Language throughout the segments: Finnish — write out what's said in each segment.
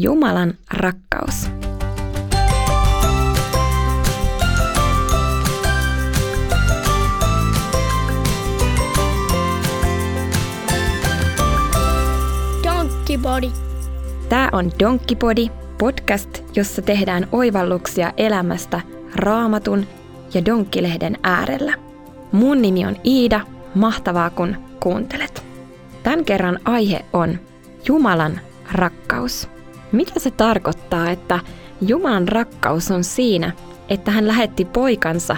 Jumalan rakkaus. Donkkipodi. Tämä on Donkkipodi, podcast, jossa tehdään oivalluksia elämästä raamatun ja Donkkilehden äärellä. Mun nimi on Iida, mahtavaa kun kuuntelet. Tämän kerran aihe on Jumalan rakkaus. Mitä se tarkoittaa, että Jumalan rakkaus on siinä, että hän lähetti poikansa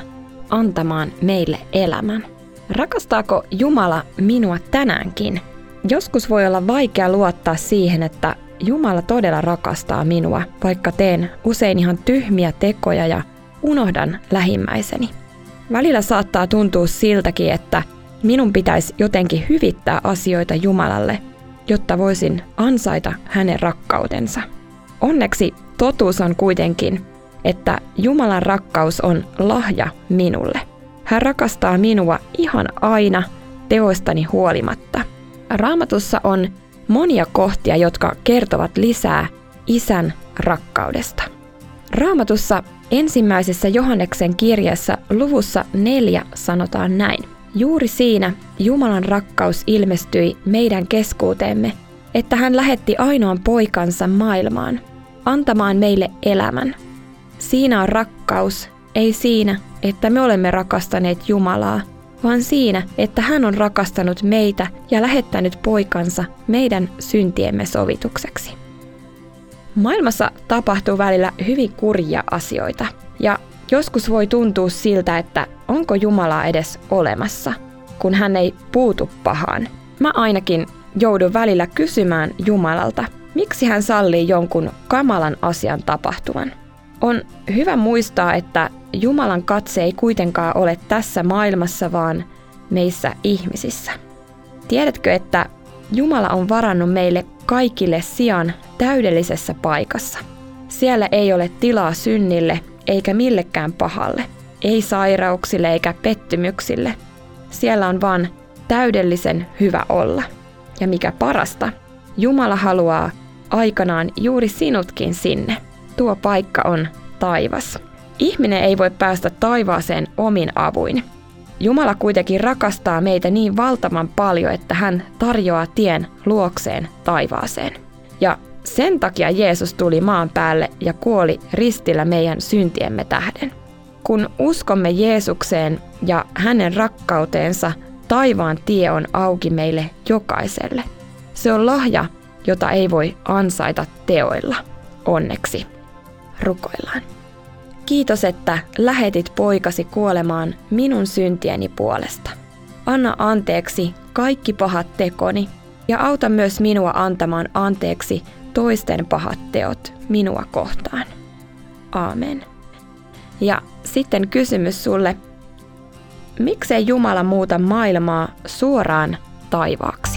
antamaan meille elämän? Rakastaako Jumala minua tänäänkin? Joskus voi olla vaikea luottaa siihen, että Jumala todella rakastaa minua, vaikka teen usein ihan tyhmiä tekoja ja unohdan lähimmäiseni. Välillä saattaa tuntua siltäkin, että minun pitäisi jotenkin hyvittää asioita Jumalalle, jotta voisin ansaita hänen rakkautensa. Onneksi totuus on kuitenkin, että Jumalan rakkaus on lahja minulle. Hän rakastaa minua ihan aina teoistani huolimatta. Raamatussa on monia kohtia, jotka kertovat lisää isän rakkaudesta. Raamatussa ensimmäisessä Johanneksen kirjassa luvussa neljä sanotaan näin. Juuri siinä Jumalan rakkaus ilmestyi meidän keskuuteemme, että hän lähetti ainoan poikansa maailmaan, antamaan meille elämän. Siinä on rakkaus, ei siinä, että me olemme rakastaneet Jumalaa, vaan siinä, että hän on rakastanut meitä ja lähettänyt poikansa meidän syntiemme sovitukseksi. Maailmassa tapahtuu välillä hyvin kurjia asioita, ja joskus voi tuntua siltä, että onko Jumala edes olemassa, kun hän ei puutu pahaan. Mä ainakin joudun välillä kysymään Jumalalta, miksi hän sallii jonkun kamalan asian tapahtuvan. On hyvä muistaa, että Jumalan katse ei kuitenkaan ole tässä maailmassa, vaan meissä ihmisissä. Tiedätkö, että Jumala on varannut meille kaikille sijan täydellisessä paikassa. Siellä ei ole tilaa synnille eikä millekään pahalle, ei sairauksille eikä pettymyksille. Siellä on vain täydellisen hyvä olla. Ja mikä parasta, Jumala haluaa aikanaan juuri sinutkin sinne. Tuo paikka on taivas. Ihminen ei voi päästä taivaaseen omin avuin. Jumala kuitenkin rakastaa meitä niin valtavan paljon, että hän tarjoaa tien luokseen taivaaseen. Ja sen takia Jeesus tuli maan päälle ja kuoli ristillä meidän syntiemme tähden. Kun uskomme Jeesukseen ja hänen rakkauteensa, taivaan tie on auki meille jokaiselle. Se on lahja, jota ei voi ansaita teoilla. Onneksi. Rukoillaan. Kiitos, että lähetit poikasi kuolemaan minun syntieni puolesta. Anna anteeksi kaikki pahat tekoni ja auta myös minua antamaan anteeksi toisten pahat teot minua kohtaan. Aamen. Ja sitten kysymys sulle, miksei Jumala muuta maailmaa suoraan taivaaksi?